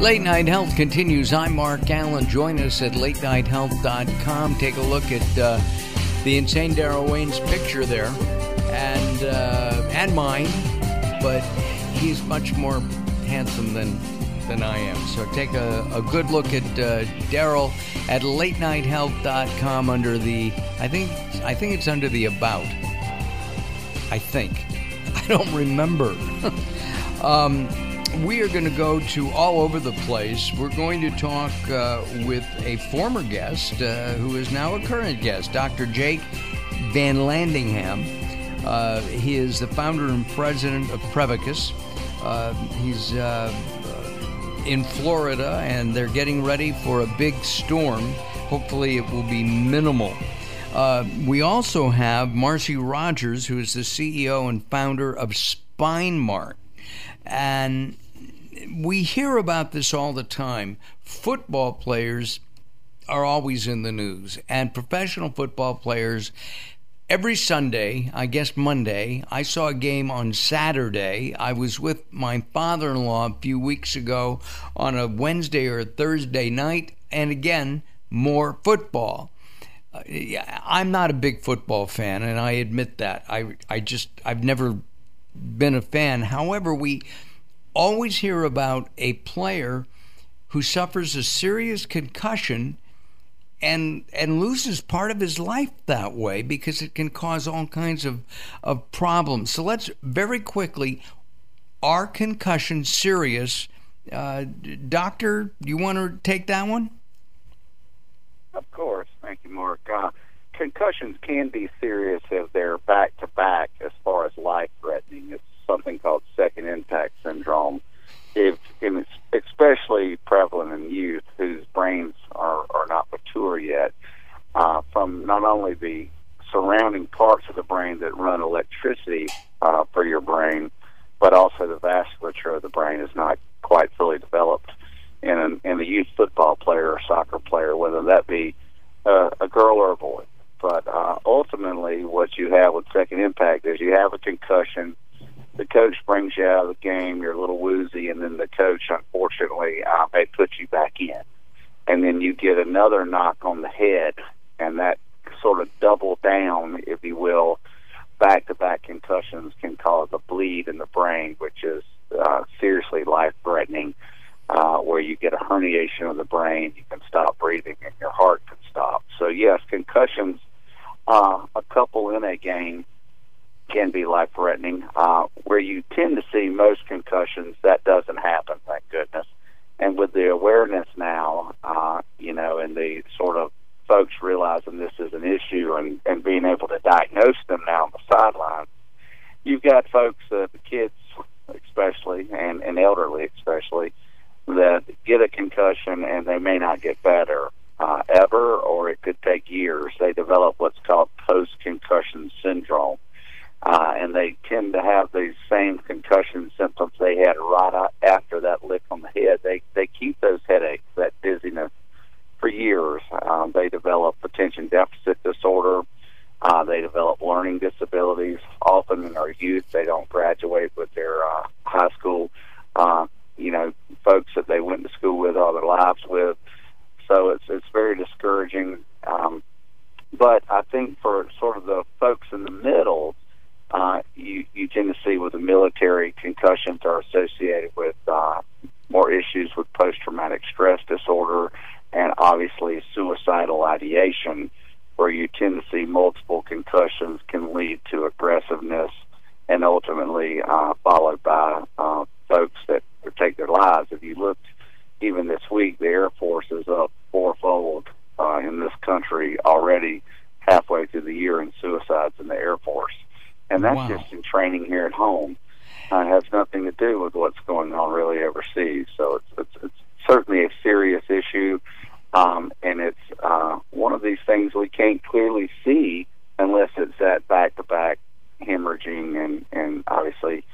Late Night Health continues. I'm Mark Alyn. Join us at latenighthealth.com. Take a look at uh, the insane Daryl Wayne's picture there, and uh, and mine, but he's much more handsome than than I am. So take a, a good look at uh, Daryl at latenighthealth.com under the I think I think it's under the about. I think I don't remember. um, we are going to go to all over the place. We're going to talk uh, with a former guest uh, who is now a current guest, Dr. Jake VanLandingham. Uh, he is the founder and president of Prevacus. Uh, he's uh, in Florida, and they're getting ready for a big storm. Hopefully, it will be minimal. Uh, we also have Marcy Rogers, who is the CEO and founder of SpineMark. And we hear about this all the time. Football players are always in the news, and professional football players. Every Sunday, I guess Monday, I saw a game on Saturday. I was with my father in law a few weeks ago on a Wednesday or a Thursday night, and again, more football. Uh, I'm not a big football fan, and I admit that. I, I just, I've never been a fan. However, we always hear about a player who suffers a serious concussion and and loses part of his life that way because it can cause all kinds of of problems. So let's very quickly are concussions serious? Uh, doctor, you want to take that one? Of course. Thank you, Mark. Uh, concussions can be serious if they're back back as far as life threatening. It's something called second impact syndrome. If, it's especially prevalent in youth whose brains are, are not mature yet, uh, from not only the surrounding parts of the brain that run electricity uh, for your brain, but also the vasculature of the brain is not quite fully developed in, an, in a youth football player or soccer player, whether that be uh, a girl or a boy. But uh, ultimately, what you have with second impact is you have a concussion the coach brings you out of the game, you're a little woozy, and then the coach, unfortunately, uh, may put you back in. And then you get another knock on the head, and that sort of double down, if you will, back to back concussions can cause a bleed in the brain, which is uh, seriously life threatening, uh, where you get a herniation of the brain, you can stop breathing, and your heart can stop. So, yes, concussions, uh, a couple in a game can be life threatening. Uh, where you tend to see most concussions, that doesn't happen, thank goodness. And with the awareness now, uh, you know, and the sort of folks realizing this is an issue and, and being able to diagnose them now on the sidelines, you've got folks, uh, the kids especially, and, and elderly especially, that get a concussion and they may not get better uh, ever, or it could take years. They develop what's called post concussion syndrome and they tend to have these same concussion symptoms they had right after that lick on the head. They they keep those headaches, that dizziness, for years. Um, they develop attention deficit disorder. Uh, they develop learning disabilities. Often in our youth, they don't graduate with their uh, high school, uh, you know, folks that they went to school with all their lives with. So it's it's very discouraging. Um, but I think for sort of the folks in the middle, uh, you, see with the military, concussions are associated with uh, more issues with post traumatic stress disorder and obviously suicidal ideation, where you tend to see multiple concussions can lead to aggressiveness and ultimately uh, followed by uh, folks that take their lives. If you looked even this week, the Air Force is up fourfold uh, in this country already halfway through the year in suicides in the Air Force and that's wow. just training here at home. Uh, has nothing to do with what's going on really overseas. So it's it's, it's certainly a serious issue, um, and it's uh, one of these things we can't clearly see unless it's that back-to-back hemorrhaging and and obviously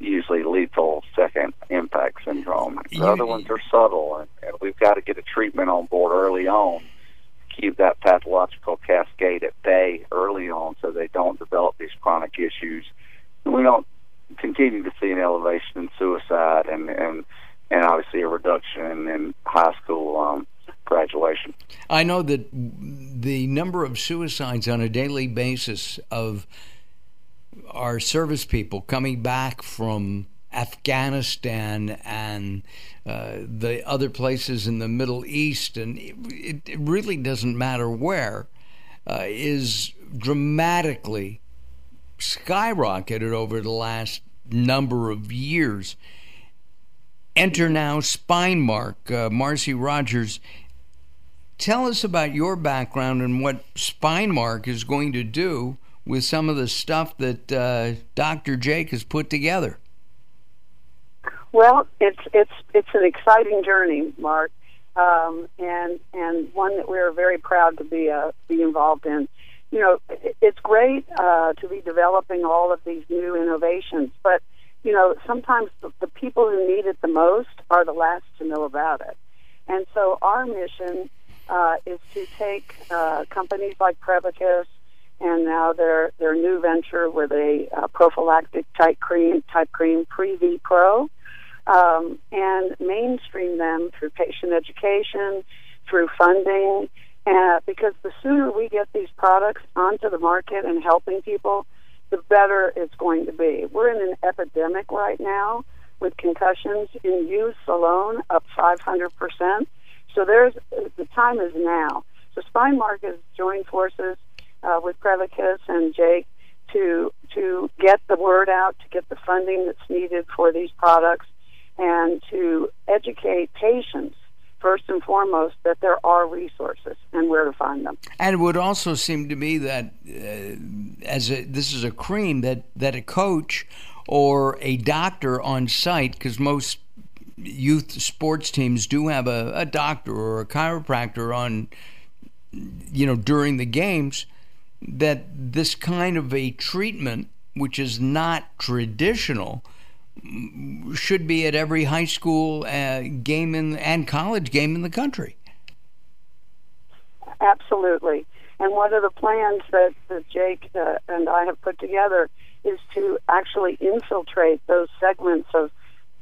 usually lethal second impact syndrome. The you, other ones are subtle, and, and we've got to get a treatment on board early on keep that pathological cascade at bay early on so they don't develop these chronic issues. We don't continue to see an elevation in suicide and and and obviously a reduction in high school um, graduation. I know that the number of suicides on a daily basis of our service people coming back from Afghanistan and uh, the other places in the Middle East, and it, it really doesn't matter where, uh, is dramatically skyrocketed over the last number of years. Enter now Spinemark, uh, Marcy Rogers. Tell us about your background and what Spinemark is going to do with some of the stuff that uh, Dr. Jake has put together. Well, it's it's it's an exciting journey, Mark, um, and and one that we're very proud to be uh, be involved in. You know, it's great uh, to be developing all of these new innovations, but you know, sometimes the, people who need it the most are the last to know about it. And so our mission uh, is to take uh, companies like Prevacus and now their their new venture with a uh, prophylactic type cream type cream Pre-V Pro, um, and mainstream them through patient education, through funding, uh, because the sooner we get these products onto the market and helping people, the better it's going to be. We're in an epidemic right now with concussions in youth alone up 500%. So there's the time is now. So Spinemark has joined forces uh, with Prevacus and Jake to to get the word out, to get the funding that's needed for these products, and to educate patients first and foremost that there are resources and where to find them. And it would also seem to me that uh, as a, this is a cream that that a coach or a doctor on site, because most youth sports teams do have a, a doctor or a chiropractor on, you know, during the games, that this kind of a treatment, which is not traditional should be at every high school uh, game in, and college game in the country. Absolutely. And one of the plans that, that Jake uh, and I have put together is to actually infiltrate those segments of,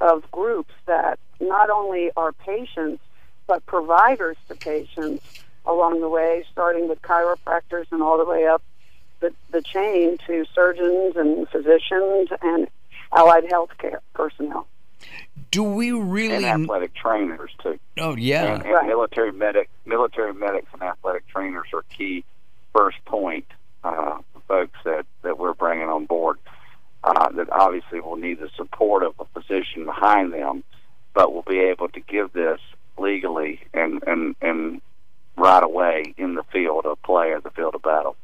of groups that not only are patients, but providers to patients along the way, starting with chiropractors and all the way up the, the chain to surgeons and physicians and allied health care personnel. Do we really and athletic trainers too? Oh yeah, and, and right. military medic, military medics, and athletic trainers are key first point uh, folks that that we're bringing on board. Uh, that obviously will need the support of a physician behind them, but will be able to give this legally and and and right away in the field of play or the field of battle.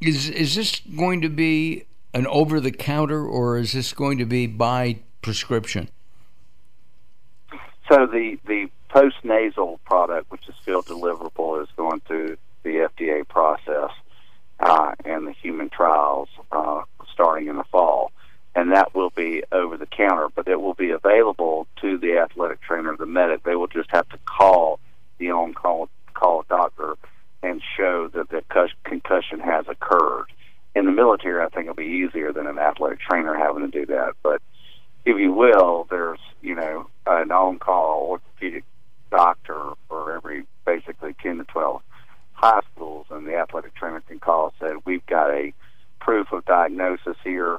Is is this going to be an over the counter or is this going to be by prescription? So the the post nasal product, which is still deliverable, is going through the FDA process uh, and the human trials uh, starting in the fall, and that will be over the counter. But it will be available to the athletic trainer, the medic. They will just have to call the on call call doctor and show that the concussion has occurred in the military, I think it'll be easier than an athletic trainer having to do that. But if you will, there's you know an on-call orthopedic doctor for every basically 10 to 12 high schools, and the athletic trainer can call and say, "We've got a proof of diagnosis here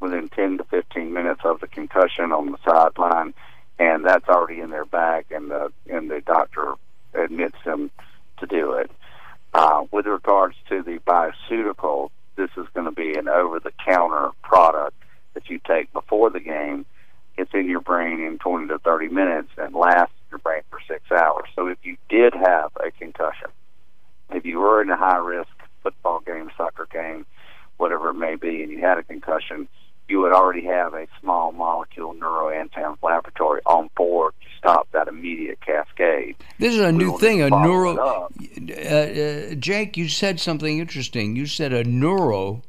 within 10 to 15 minutes of the concussion on the sideline." And that's already in their bag, and the and the doctor admits them to do it. Uh, with regards to the bioceutical, this is going to be an over the counter product that you take before the game. It's in your brain in 20 to 30 minutes and lasts in your brain for six hours. So if you did have a concussion, if you were in a high risk football game, soccer game, whatever it may be, and you had a concussion, you would already have a small molecule neuroanti-inflammatory on board stop that immediate cascade. This is a we new thing, a neuro. Uh, uh, Jake, you said something interesting. You said a neuro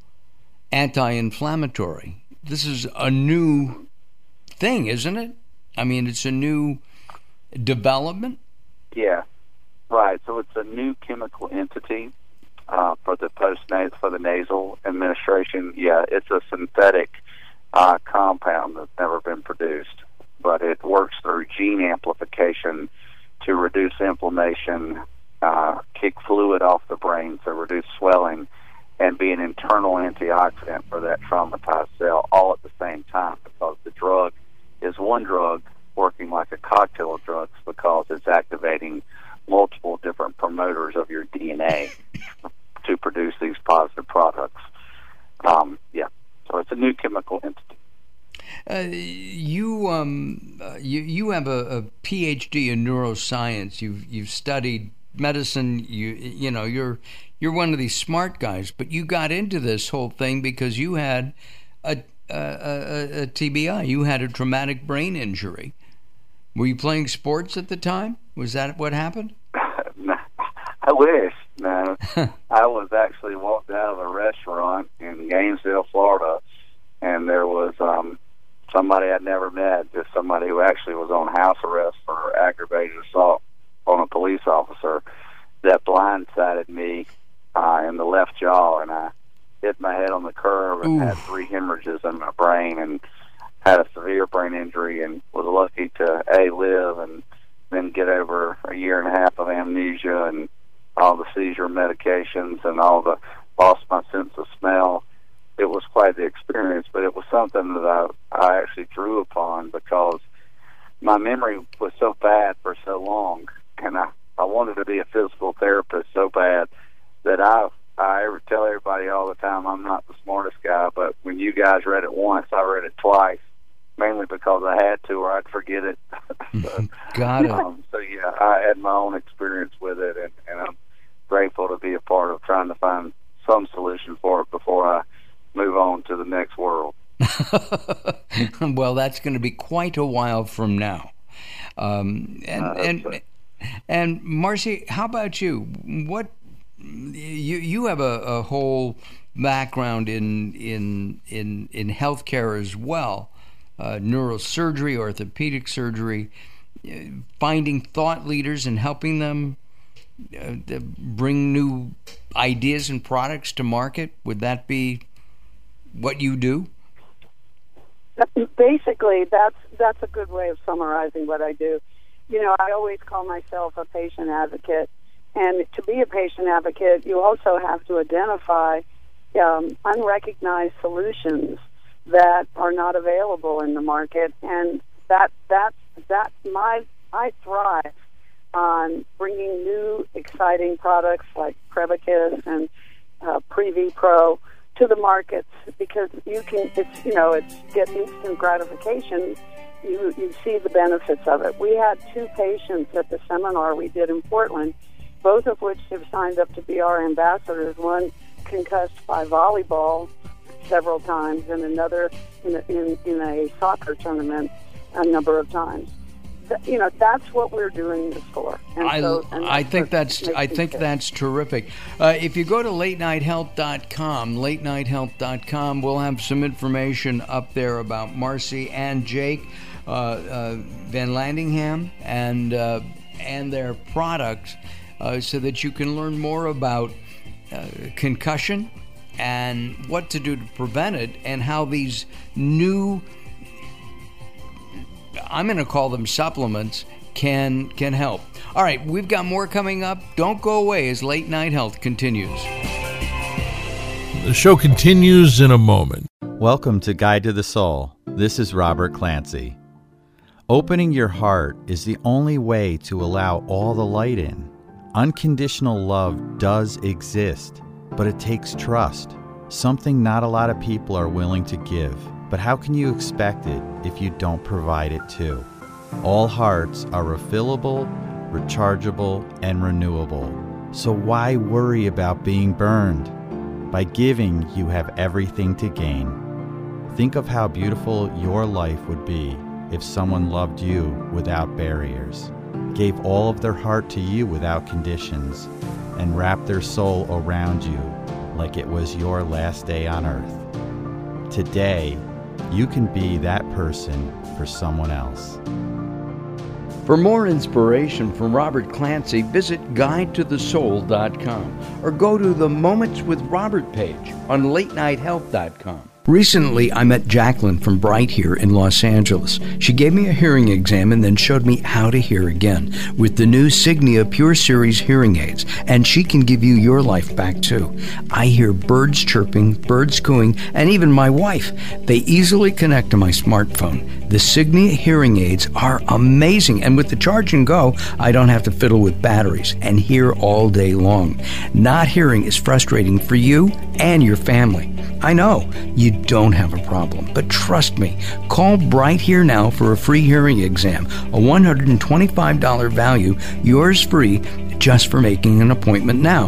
anti-inflammatory. This is a new thing, isn't it? I mean, it's a new development. Yeah, right. So it's a new chemical entity uh, for the post for the nasal administration. Yeah, it's a synthetic uh, compound that's never been produced, but it works through gene amplification to reduce inflammation uh, kick fluid off the brain to reduce swelling, and be an internal antioxidant for that traumatized cell all at the same time because the drug is one drug working like a cocktail of drugs because it's activating multiple different promoters of your DNA to produce these positive products. Um, yeah, so it's a new chemical entity. Uh, you um, uh, you you have a, a, PhD in neuroscience. You've you've studied medicine. You you know you're you're one of these smart guys, but you got into this whole thing because you had a a, a, a TBI. You had a traumatic brain injury. Were you playing sports at the time? Was that what happened? I wish. No, I was actually walked out of a restaurant in Gainesville, Florida, and there was um somebody I'd never met, just somebody who actually was on house arrest for aggravated assault on a police officer that blindsided me uh, in the left jaw, and I hit my head on the curb and Oof. had three hemorrhages in my brain and had a severe brain injury and was lucky to a live and then get over a year and a half of amnesia and all the seizure medications and all the lost my sense of smell it was quite the experience, but it was something that I, I actually drew upon because my memory was so bad for so long, and I, I wanted to be a physical therapist so bad that I I ever tell everybody all the time I'm not the smartest guy, but when you guys read it once, I read it twice, mainly because I had to, or I'd forget it. so, Got it. Um, so yeah, I had my own experience with it, and, and I'm grateful to be a part of trying to find some solution for it before I move on to the next world. well, that's going to be quite a while from now. Um, and uh, and and Marcy, how about you? What you you have a, a whole background in in in in healthcare as well, uh, neurosurgery, orthopedic surgery, uh, finding thought leaders and helping them uh, bring new ideas and products to market. Would that be what you do? Basically, that's that's a good way of summarizing what I do. You know, I always call myself a patient advocate, and to be a patient advocate, you also have to identify um, unrecognized solutions that are not available in the market, and that that that my I thrive on bringing new exciting products like Prevacus and uh, Pro to the markets because you can it's you know it's get instant gratification. You you see the benefits of it. We had two patients at the seminar we did in portland both of which have signed up to be our ambassadors. One concussed by volleyball several times and another in a, in, in a soccer tournament a number of times you know that's what we're doing this for. And I, so, I think that's I think that's terrific. Uh, if you go to latenighthealth.com, latenighthealth.com, we'll have some information up there about Marcy and Jake uh, uh, VanLandingham and uh, and their products, uh, so that you can learn more about uh, concussion and what to do to prevent it, and how these new I'm going to call them supplements can can help. All right, we've got more coming up. Don't go away as Late Night Health continues. The show continues in a moment. Welcome to Guide to the Soul. This is Robert Clancy. Opening your heart is the only way to allow all the light in. Unconditional love does exist, but it takes trust, something not a lot of people are willing to give. But how can you expect it if you don't provide it too? All hearts are refillable, rechargeable, and renewable. So why worry about being burned? By giving, you have everything to gain. Think of how beautiful your life would be if someone loved you without barriers, gave all of their heart to you without conditions, and wrapped their soul around you like it was your last day on earth. Today, you can be that person for someone else. For more inspiration from Robert Clancy, visit guidetothesoul.com or go to the Moments with Robert page on latenighthealth.com. Recently, I met Jacqueline from Bright here in Los Angeles. She gave me a hearing exam and then showed me how to hear again with the new Signia Pure Series hearing aids, and she can give you your life back too. I hear birds chirping, birds cooing, and even my wife. They easily connect to my smartphone. The Signia hearing aids are amazing, and with the charge and go, I don't have to fiddle with batteries and hear all day long. Not hearing is frustrating for you and your family. I know you don't have a problem, but trust me, call Bright Here now for a free hearing exam, a $125 value, yours free just for making an appointment now.